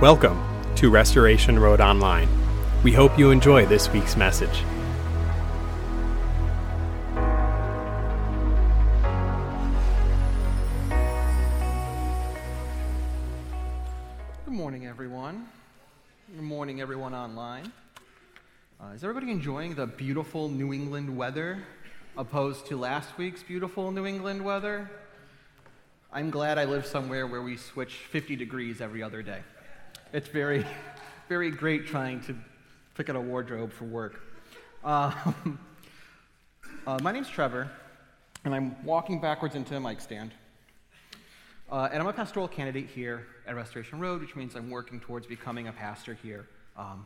Welcome to Restoration Road Online. We hope you enjoy this week's message. Good morning, everyone. Good morning, everyone online. Uh, is everybody enjoying the beautiful New England weather opposed to last week's beautiful New England weather? I'm glad I live somewhere where we switch 50 degrees every other day. It's very, very great trying to pick out a wardrobe for work. Uh, uh, my name's Trever, and I'm walking backwards into a mic stand. Uh, and I'm a pastoral candidate here at Restoration Road, which means I'm working towards becoming a pastor here um,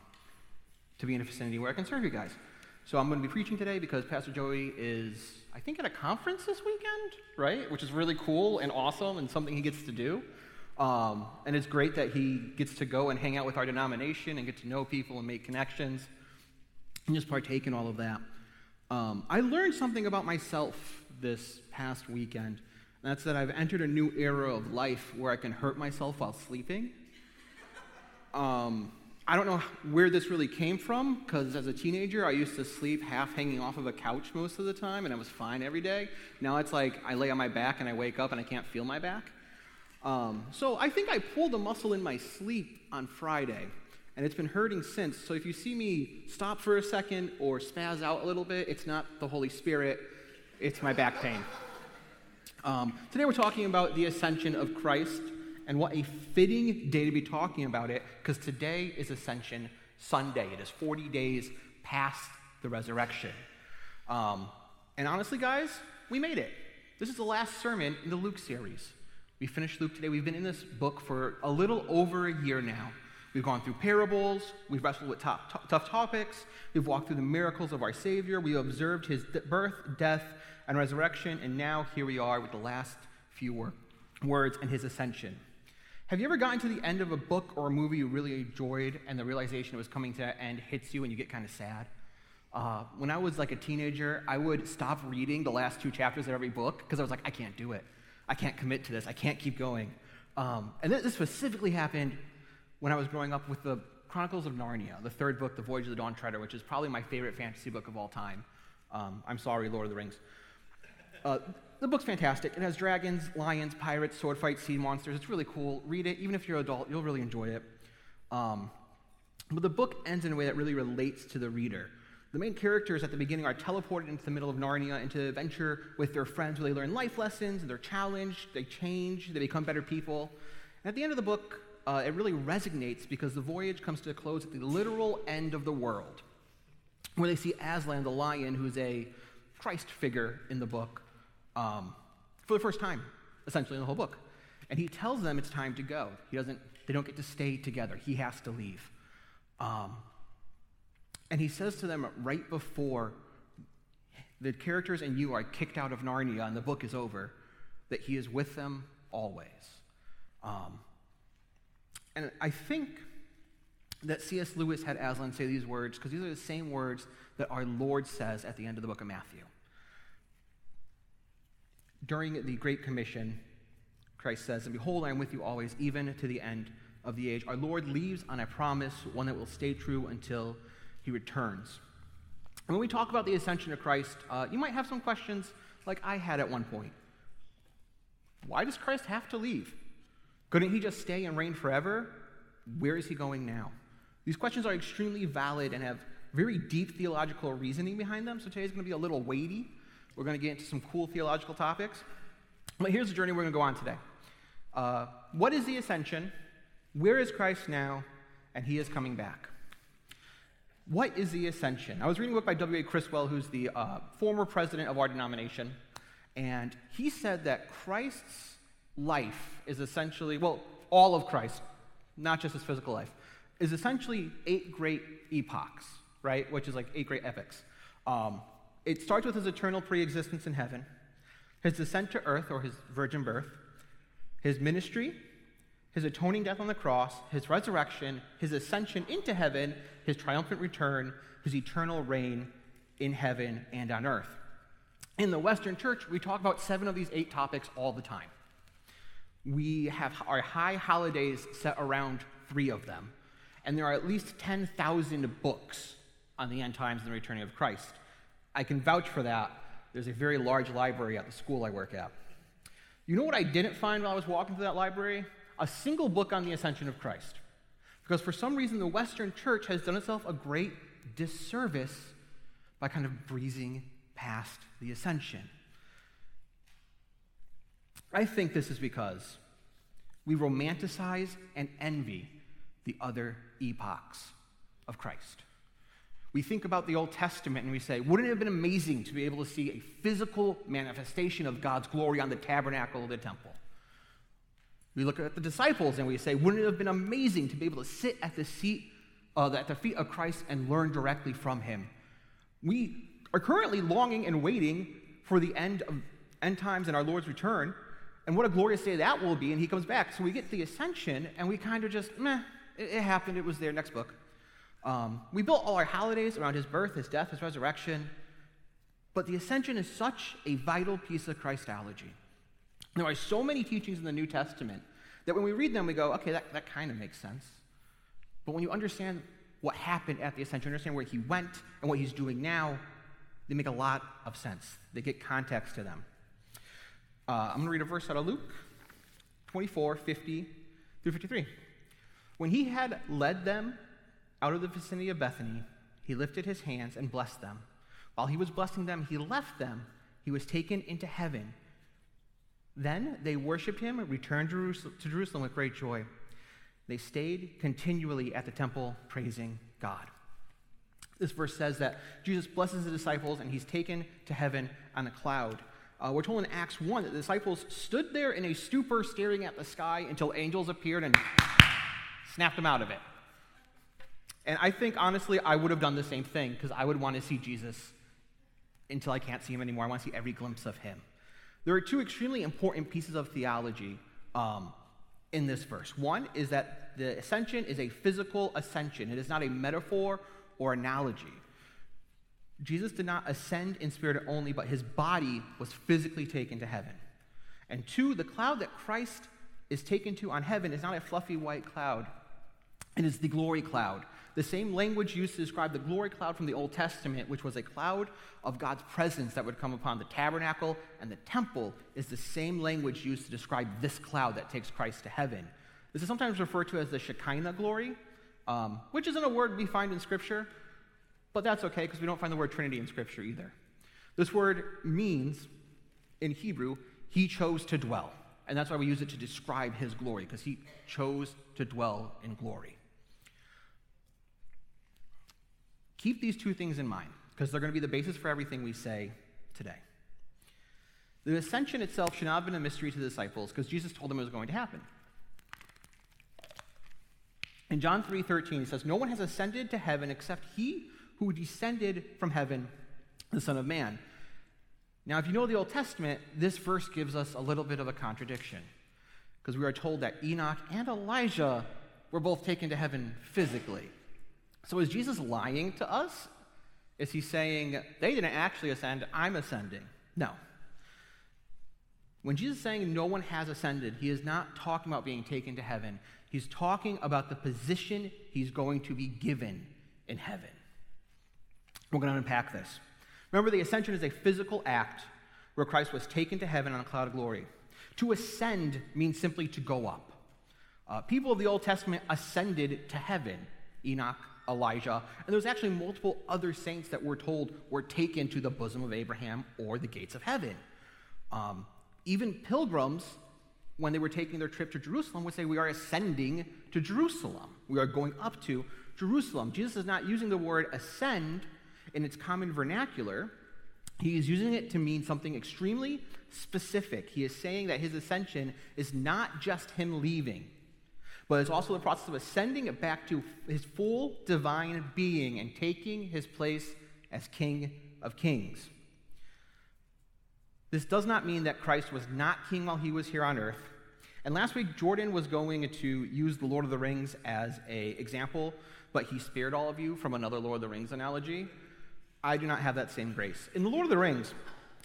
to be in a vicinity where I can serve you guys. So I'm going to be preaching today because Pastor Joey is, I think, at a conference this weekend, right? Which is really cool and awesome and something he gets to do. Um, and it's great that he gets to go and hang out with our denomination and get to know people and make connections and just partake in all of that. Um, I learned something about myself this past weekend. That's that I've entered a new era of life where I can hurt myself while sleeping. Um, I don't know where this really came from because as a teenager, I used to sleep half hanging off of a couch most of the time and I was fine every day. Now it's like I lay on my back and I wake up and I can't feel my back. Um, so I think I pulled a muscle in my sleep on Friday and it's been hurting since. So if you see me stop for a second or spaz out a little bit, it's not the Holy Spirit, it's my back pain. Um, today we're talking about the ascension of Christ and what a fitting day to be talking about it because today is Ascension Sunday. It is 40 days past the resurrection. Um, and honestly, guys, we made it. This is the last sermon in the Luke series. We finished Luke today. We've been in this book for a little over a year now. We've gone through parables, we've wrestled with top, t- tough topics, we've walked through the miracles of our Savior, we observed his birth, death, and resurrection, and now here we are with the last few wor- words and his ascension. Have you ever gotten to the end of a book or a movie you really enjoyed and the realization it was coming to an end hits you and you get kind of sad? Uh, when I was like a teenager, I would stop reading the last two chapters of every book because I was like, I can't do it. I can't commit to this. I can't keep going. Um, and this specifically happened when I was growing up with the Chronicles of Narnia, the third book, The Voyage of the Dawn Treader, which is probably my favorite fantasy book of all time. Um, I'm sorry, Lord of the Rings. Uh, the book's fantastic. It has dragons, lions, pirates, sword fights, sea monsters. It's really cool. Read it. Even if you're an adult, you'll really enjoy it. Um, but the book ends in a way that really relates to the reader. The main characters at the beginning are teleported into the middle of Narnia into a venture with their friends where they learn life lessons, and they're challenged, they change, they become better people. And at the end of the book, uh, it really resonates because the voyage comes to a close at the literal end of the world, where they see Aslan the lion, who's a Christ figure in the book, um, for the first time, essentially in the whole book. And he tells them it's time to go. He doesn't, they don't get to stay together. He has to leave. Um, and he says to them right before the characters and you are kicked out of Narnia and the book is over, that he is with them always. Um, and I think that C.S. Lewis had Aslan say these words because these are the same words that our Lord says at the end of the book of Matthew during the Great Commission, Christ says, And behold, I am with you always, even to the end of the age. Our Lord leaves on a promise, one that will stay true until he returns. And when we talk about the ascension of Christ, uh, you might have some questions like I had at one point. Why does Christ have to leave? Couldn't he just stay and reign forever? Where is he going now? These questions are extremely valid and have very deep theological reasoning behind them, so today's going to be a little weighty. We're going to get into some cool theological topics. But here's the journey we're going to go on today. Uh, what is the ascension? Where is Christ now? And he is coming back. What is the ascension? I was reading a book by W.A. Criswell, who's the uh, former president of our denomination, and he said that Christ's life is essentially, well, all of Christ, not just his physical life, is essentially eight great epochs, right? Which is like eight great epics. Um, it starts with his eternal preexistence in heaven, his descent to earth or his virgin birth, his ministry, his atoning death on the cross, his resurrection, his ascension into heaven, his triumphant return, his eternal reign in heaven and on earth. In the Western church, we talk about seven of these eight topics all the time. We have our high holidays set around three of them. And there are at least 10,000 books on the end times and the returning of Christ. I can vouch for that. There's a very large library at the school I work at. You know what I didn't find while I was walking through that library? A single book on the ascension of Christ. Because for some reason, the Western church has done itself a great disservice by kind of breezing past the ascension. I think this is because we romanticize and envy the other epochs of Christ. We think about the Old Testament and we say, wouldn't it have been amazing to be able to see a physical manifestation of God's glory on the tabernacle of the temple? We look at the disciples and we say, wouldn't it have been amazing to be able to sit at the seat, uh, at the feet of Christ and learn directly from Him? We are currently longing and waiting for the end of end times and our Lord's return, and what a glorious day that will be. And He comes back, so we get the ascension, and we kind of just meh, it, it happened. It was there. Next book. Um, we built all our holidays around His birth, His death, His resurrection, but the ascension is such a vital piece of Christology. There are so many teachings in the New Testament that when we read them, we go, okay, that, that kind of makes sense. But when you understand what happened at the ascension, understand where he went and what he's doing now, they make a lot of sense. They get context to them. Uh, I'm going to read a verse out of Luke 24, 50 through 53. When he had led them out of the vicinity of Bethany, he lifted his hands and blessed them. While he was blessing them, he left them. He was taken into heaven then they worshiped him and returned to Jerusalem with great joy. They stayed continually at the temple praising God. This verse says that Jesus blesses the disciples and he's taken to heaven on a cloud. Uh, we're told in Acts 1 that the disciples stood there in a stupor staring at the sky until angels appeared and snapped them out of it. And I think, honestly, I would have done the same thing because I would want to see Jesus until I can't see him anymore. I want to see every glimpse of him. There are two extremely important pieces of theology um, in this verse. One is that the ascension is a physical ascension, it is not a metaphor or analogy. Jesus did not ascend in spirit only, but his body was physically taken to heaven. And two, the cloud that Christ is taken to on heaven is not a fluffy white cloud, it is the glory cloud the same language used to describe the glory cloud from the Old Testament, which was a cloud of God's presence that would come upon the tabernacle and the temple, is the same language used to describe this cloud that takes Christ to heaven. This is sometimes referred to as the Shekinah glory, um, which isn't a word we find in Scripture, but that's okay because we don't find the word Trinity in Scripture either. This word means, in Hebrew, he chose to dwell. And that's why we use it to describe his glory, because he chose to dwell in glory. Keep these two things in mind because they're going to be the basis for everything we say today. The ascension itself should not have been a mystery to the disciples because Jesus told them it was going to happen. In John 3:13 he says, "No one has ascended to heaven except he who descended from heaven, the Son of Man." Now, if you know the Old Testament, this verse gives us a little bit of a contradiction because we are told that Enoch and Elijah were both taken to heaven physically. So is Jesus lying to us? Is he saying, they didn't actually ascend, I'm ascending? No. When Jesus is saying no one has ascended, he is not talking about being taken to heaven. He's talking about the position he's going to be given in heaven. We're going to unpack this. Remember, the ascension is a physical act where Christ was taken to heaven on a cloud of glory. To ascend means simply to go up. Uh, people of the Old Testament ascended to heaven. Enoch, Elijah, and there's actually multiple other saints that we're told were taken to the bosom of Abraham or the gates of heaven. Um, even pilgrims, when they were taking their trip to Jerusalem, would say, We are ascending to Jerusalem. We are going up to Jerusalem. Jesus is not using the word ascend in its common vernacular. He is using it to mean something extremely specific. He is saying that his ascension is not just him leaving, but it's also the process of ascending it back to his full divine being and taking his place as King of Kings. This does not mean that Christ was not king while he was here on earth. And last week, Jordan was going to use the Lord of the Rings as an example, but he spared all of you from another Lord of the Rings analogy. I do not have that same grace. In the Lord of the Rings,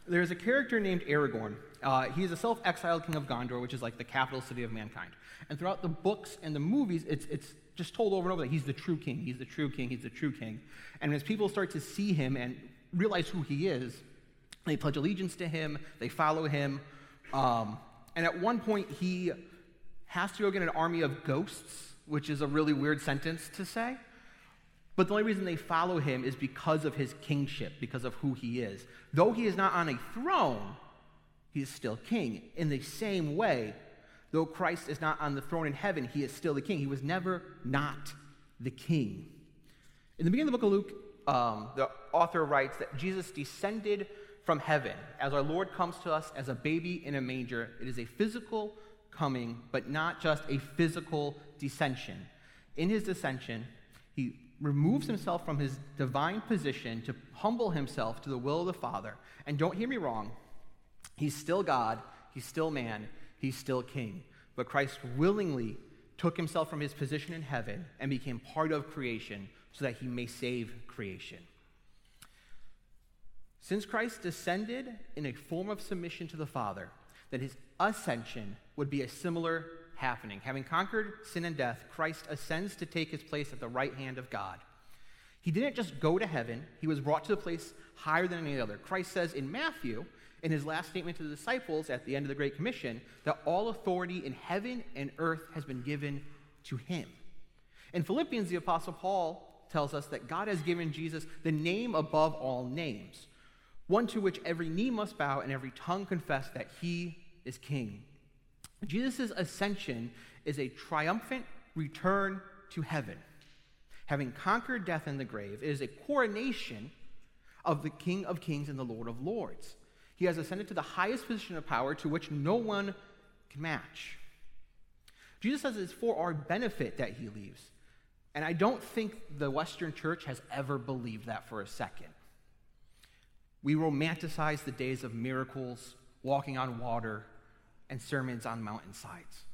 there's a character named Aragorn. Uh, he is a self exiled king of Gondor, which is like the capital city of mankind. And throughout the books and the movies, it's, it's just told over and over that he's the true king, he's the true king, he's the true king. And as people start to see him and realize who he is, they pledge allegiance to him, they follow him. Um, and at one point, he has to go get an army of ghosts, which is a really weird sentence to say. But the only reason they follow him is because of his kingship, because of who he is. Though he is not on a throne, he is still king. In the same way, though Christ is not on the throne in heaven, he is still the king. He was never not the king. In the beginning of the book of Luke, um, the author writes that Jesus descended from heaven as our Lord comes to us as a baby in a manger. It is a physical coming, but not just a physical descension. In his descension, he removes himself from his divine position to humble himself to the will of the Father. And don't hear me wrong, he's still God, he's still man, he's still king. But Christ willingly took himself from his position in heaven and became part of creation so that he may save creation. Since Christ descended in a form of submission to the Father, that his ascension would be a similar happening. Having conquered sin and death, Christ ascends to take his place at the right hand of God. He didn't just go to heaven, he was brought to a place higher than any other. Christ says in Matthew, in his last statement to the disciples at the end of the Great Commission, that all authority in heaven and earth has been given to him. In Philippians, the Apostle Paul tells us that God has given Jesus the name above all names, one to which every knee must bow and every tongue confess that he is king. Jesus' ascension is a triumphant return to heaven. Having conquered death and the grave, it is a coronation of the King of Kings and the Lord of Lords. He has ascended to the highest position of power to which no one can match. Jesus says it's for our benefit that he leaves. And I don't think the Western church has ever believed that for a second. We romanticize the days of miracles, walking on water, and sermons on mountainsides.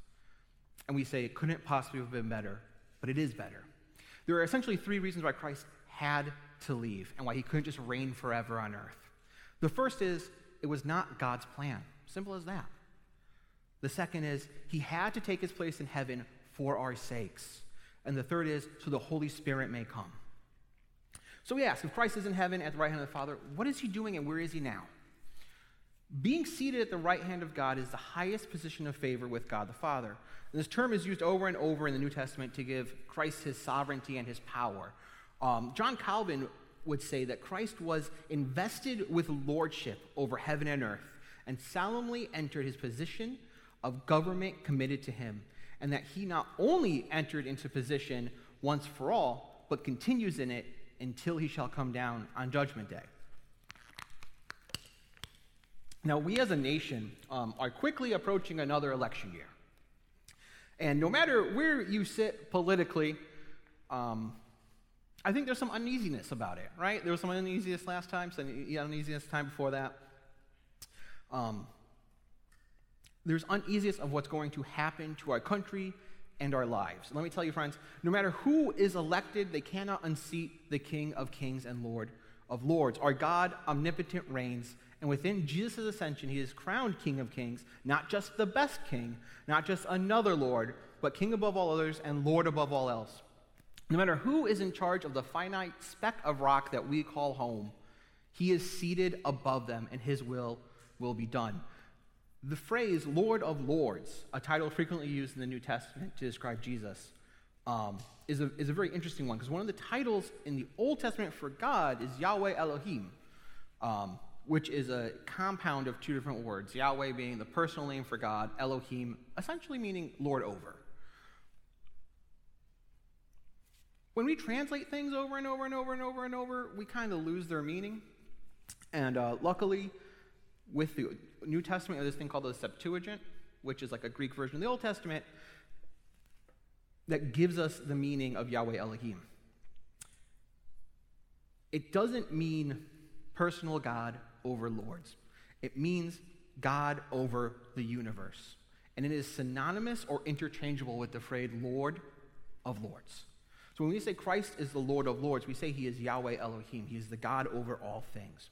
And we say it couldn't possibly have been better, but it is better. There are essentially three reasons why Christ had to leave and why he couldn't just reign forever on earth. The first is it was not God's plan. Simple as that. The second is he had to take his place in heaven for our sakes. And the third is so the Holy Spirit may come. So we ask if Christ is in heaven at the right hand of the Father, what is he doing and where is he now? Being seated at the right hand of God is the highest position of favor with God the Father. And this term is used over and over in the New Testament to give Christ his sovereignty and his power. Um, John Calvin would say that Christ was invested with lordship over heaven and earth and solemnly entered his position of government committed to him, and that he not only entered into position once for all, but continues in it until he shall come down on Judgment Day. Now, we as a nation um, are quickly approaching another election year. And no matter where you sit politically, um, I think there's some uneasiness about it, right? There was some uneasiness last time, some uneasiness time before that. Um, there's uneasiness of what's going to happen to our country and our lives. Let me tell you, friends, no matter who is elected, they cannot unseat the King of Kings and Lord of Lords. Our God omnipotent reigns, and within Jesus' ascension, he is crowned King of Kings, not just the best king, not just another Lord, but King above all others and Lord above all else. No matter who is in charge of the finite speck of rock that we call home, he is seated above them, and his will will be done. The phrase Lord of Lords, a title frequently used in the New Testament to describe Jesus, um, is, a, is a very interesting one because one of the titles in the Old Testament for God is Yahweh Elohim. Um, which is a compound of two different words Yahweh being the personal name for God, Elohim essentially meaning Lord over. When we translate things over and over and over and over and over, we kind of lose their meaning. And uh, luckily, with the New Testament, there's this thing called the Septuagint, which is like a Greek version of the Old Testament, that gives us the meaning of Yahweh Elohim. It doesn't mean personal God over lords. It means God over the universe. And it is synonymous or interchangeable with the phrase Lord of Lords. So when we say Christ is the Lord of Lords, we say he is Yahweh Elohim. He is the God over all things.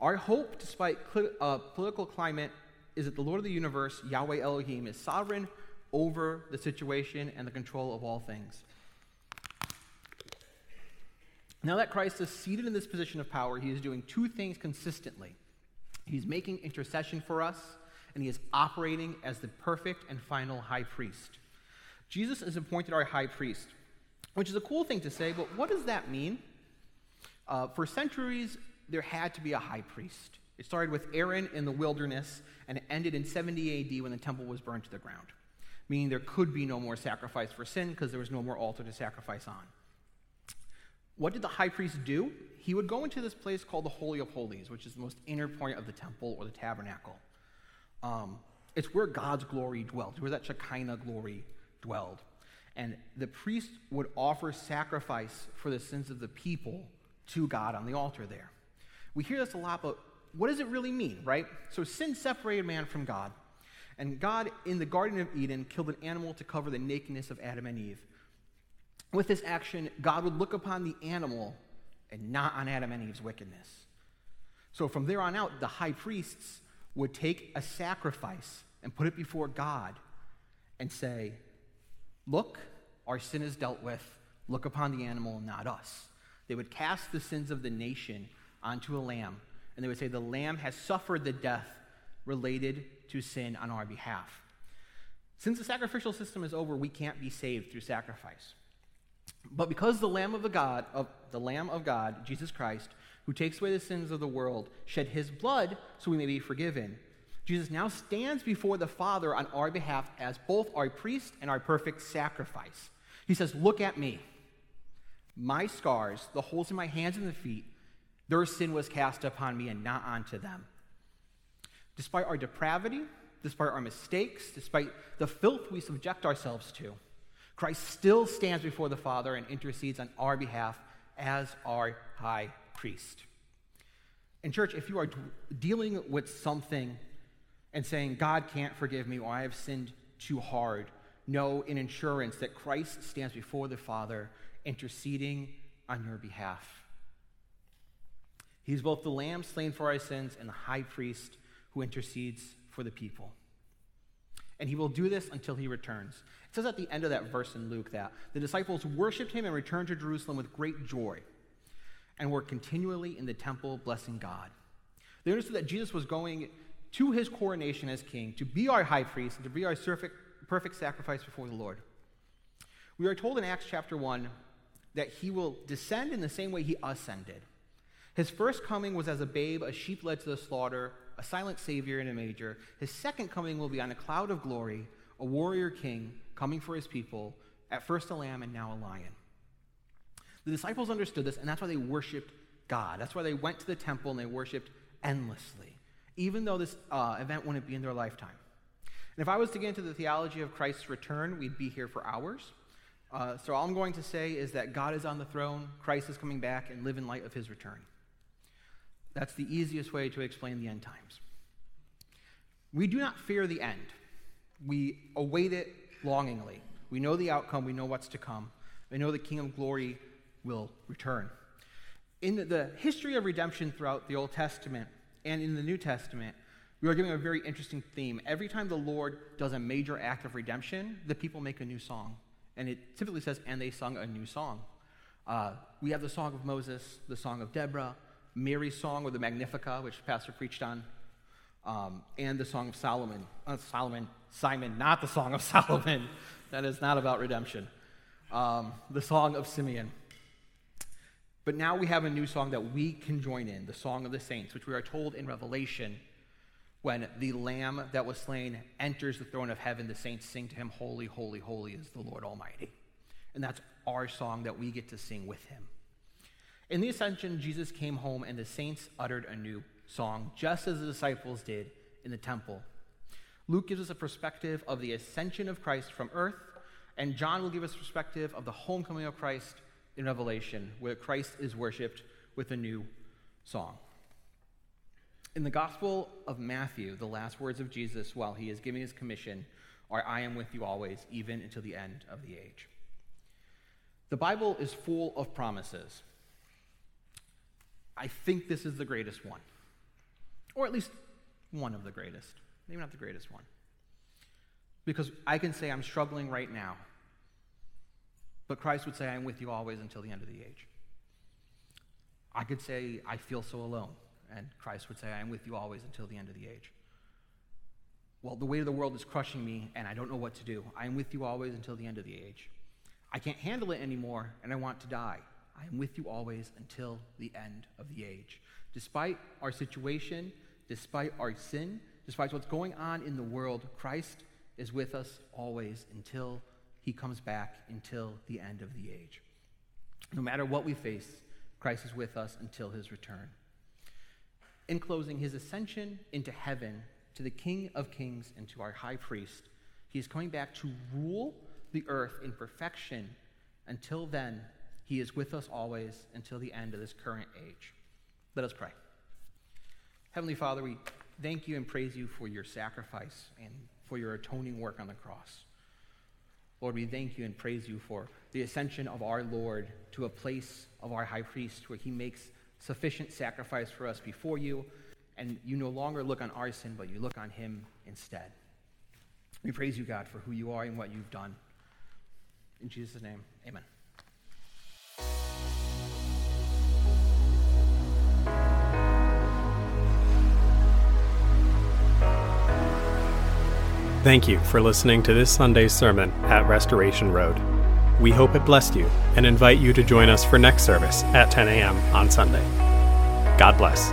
Our hope, despite cl- uh, political climate is that the Lord of the universe, Yahweh Elohim, is sovereign over the situation and the control of all things. Now that Christ is seated in this position of power, he is doing two things consistently. He's making intercession for us, and he is operating as the perfect and final high priest. Jesus is appointed our high priest, which is a cool thing to say, but what does that mean? Uh, for centuries, there had to be a high priest. It started with Aaron in the wilderness, and it ended in 70 AD when the temple was burned to the ground, meaning there could be no more sacrifice for sin because there was no more altar to sacrifice on. What did the high priest do? He would go into this place called the Holy of Holies, which is the most inner point of the temple or the tabernacle. Um, it's where God's glory dwelt, where that Shekinah glory dwelled. And the priest would offer sacrifice for the sins of the people to God on the altar there. We hear this a lot, but what does it really mean, right? So sin separated man from God. And God, in the Garden of Eden, killed an animal to cover the nakedness of Adam and Eve. With this action, God would look upon the animal and not on Adam and Eve's wickedness. So from there on out, the high priests would take a sacrifice and put it before God and say, Look, our sin is dealt with. Look upon the animal, not us. They would cast the sins of the nation onto a lamb, and they would say, The lamb has suffered the death related to sin on our behalf. Since the sacrificial system is over, we can't be saved through sacrifice. But because the Lamb of the God, of the Lamb of God, Jesus Christ, who takes away the sins of the world, shed his blood so we may be forgiven, Jesus now stands before the Father on our behalf as both our priest and our perfect sacrifice. He says, Look at me. My scars, the holes in my hands and the feet, their sin was cast upon me and not onto them. Despite our depravity, despite our mistakes, despite the filth we subject ourselves to, Christ still stands before the Father and intercedes on our behalf as our high priest. In church, if you are dealing with something and saying, God can't forgive me or I have sinned too hard, know in insurance that Christ stands before the Father interceding on your behalf. He's both the lamb slain for our sins and the high priest who intercedes for the people. And he will do this until he returns. It says at the end of that verse in Luke that the disciples worshiped him and returned to Jerusalem with great joy and were continually in the temple blessing God. They understood that Jesus was going to his coronation as king to be our high priest and to be our perfect sacrifice before the Lord. We are told in Acts chapter 1 that he will descend in the same way he ascended. His first coming was as a babe, a sheep led to the slaughter, a silent savior in a manger. His second coming will be on a cloud of glory, a warrior king coming for his people, at first a lamb and now a lion. The disciples understood this, and that's why they worshiped God. That's why they went to the temple and they worshiped endlessly, even though this uh, event wouldn't be in their lifetime. And if I was to get into the theology of Christ's return, we'd be here for hours. Uh, so all I'm going to say is that God is on the throne, Christ is coming back, and live in light of his return. That's the easiest way to explain the end times. We do not fear the end. We await it longingly. We know the outcome, we know what's to come. We know the King of Glory will return. In the history of redemption throughout the Old Testament and in the New Testament, we are given a very interesting theme. Every time the Lord does a major act of redemption, the people make a new song. And it typically says, and they sung a new song. Uh, we have the song of Moses, the song of Deborah, Mary's song or the Magnificat, which Pastor preached on, um, and the Song of Solomon. Uh, Solomon, Simon, not the Song of Solomon. that is not about redemption. Um, the Song of Simeon. But now we have a new song that we can join in, the Song of the Saints, which we are told in Revelation when the Lamb that was slain enters the throne of heaven, the saints sing to him, Holy, holy, holy is the Lord Almighty. And that's our song that we get to sing with him. In the ascension, Jesus came home and the saints uttered a new song, just as the disciples did in the temple. Luke gives us a perspective of the ascension of Christ from earth, and John will give us a perspective of the homecoming of Christ in Revelation, where Christ is worshiped with a new song. In the Gospel of Matthew, the last words of Jesus while he is giving his commission are, I am with you always, even until the end of the age. The Bible is full of promises. I think this is the greatest one, or at least one of the greatest. maybe not the greatest one. Because I can say I'm struggling right now, but Christ would say, I'm with you always until the end of the age. I could say, I feel so alone, and Christ would say, I am with you always until the end of the age. Well, the weight of the world is crushing me, and I don't know what to do. I am with you always until the end of the age. I can't handle it anymore, and I want to die. I am with you always until the end of the age. Despite our situation, despite our sin, despite what's going on in the world, Christ is with us always until he comes back, until the end of the age. No matter what we face, Christ is with us until his return. In closing, his ascension into heaven to the King of Kings and to our high priest, he is coming back to rule the earth in perfection. Until then, he is with us always until the end of this current age. Let us pray. Heavenly Father, we thank you and praise you for your sacrifice and for your atoning work on the cross. Lord, we thank you and praise you for the ascension of our Lord to a place of our high priest where he makes sufficient sacrifice for us before you, and you no longer look on our sin, but you look on him instead. We praise you, God, for who you are and what you've done. In Jesus' name, amen. Thank you for listening to this Sunday's sermon at Restoration Road. We hope it blessed you and invite you to join us for next service at 10 a.m. on Sunday. God bless.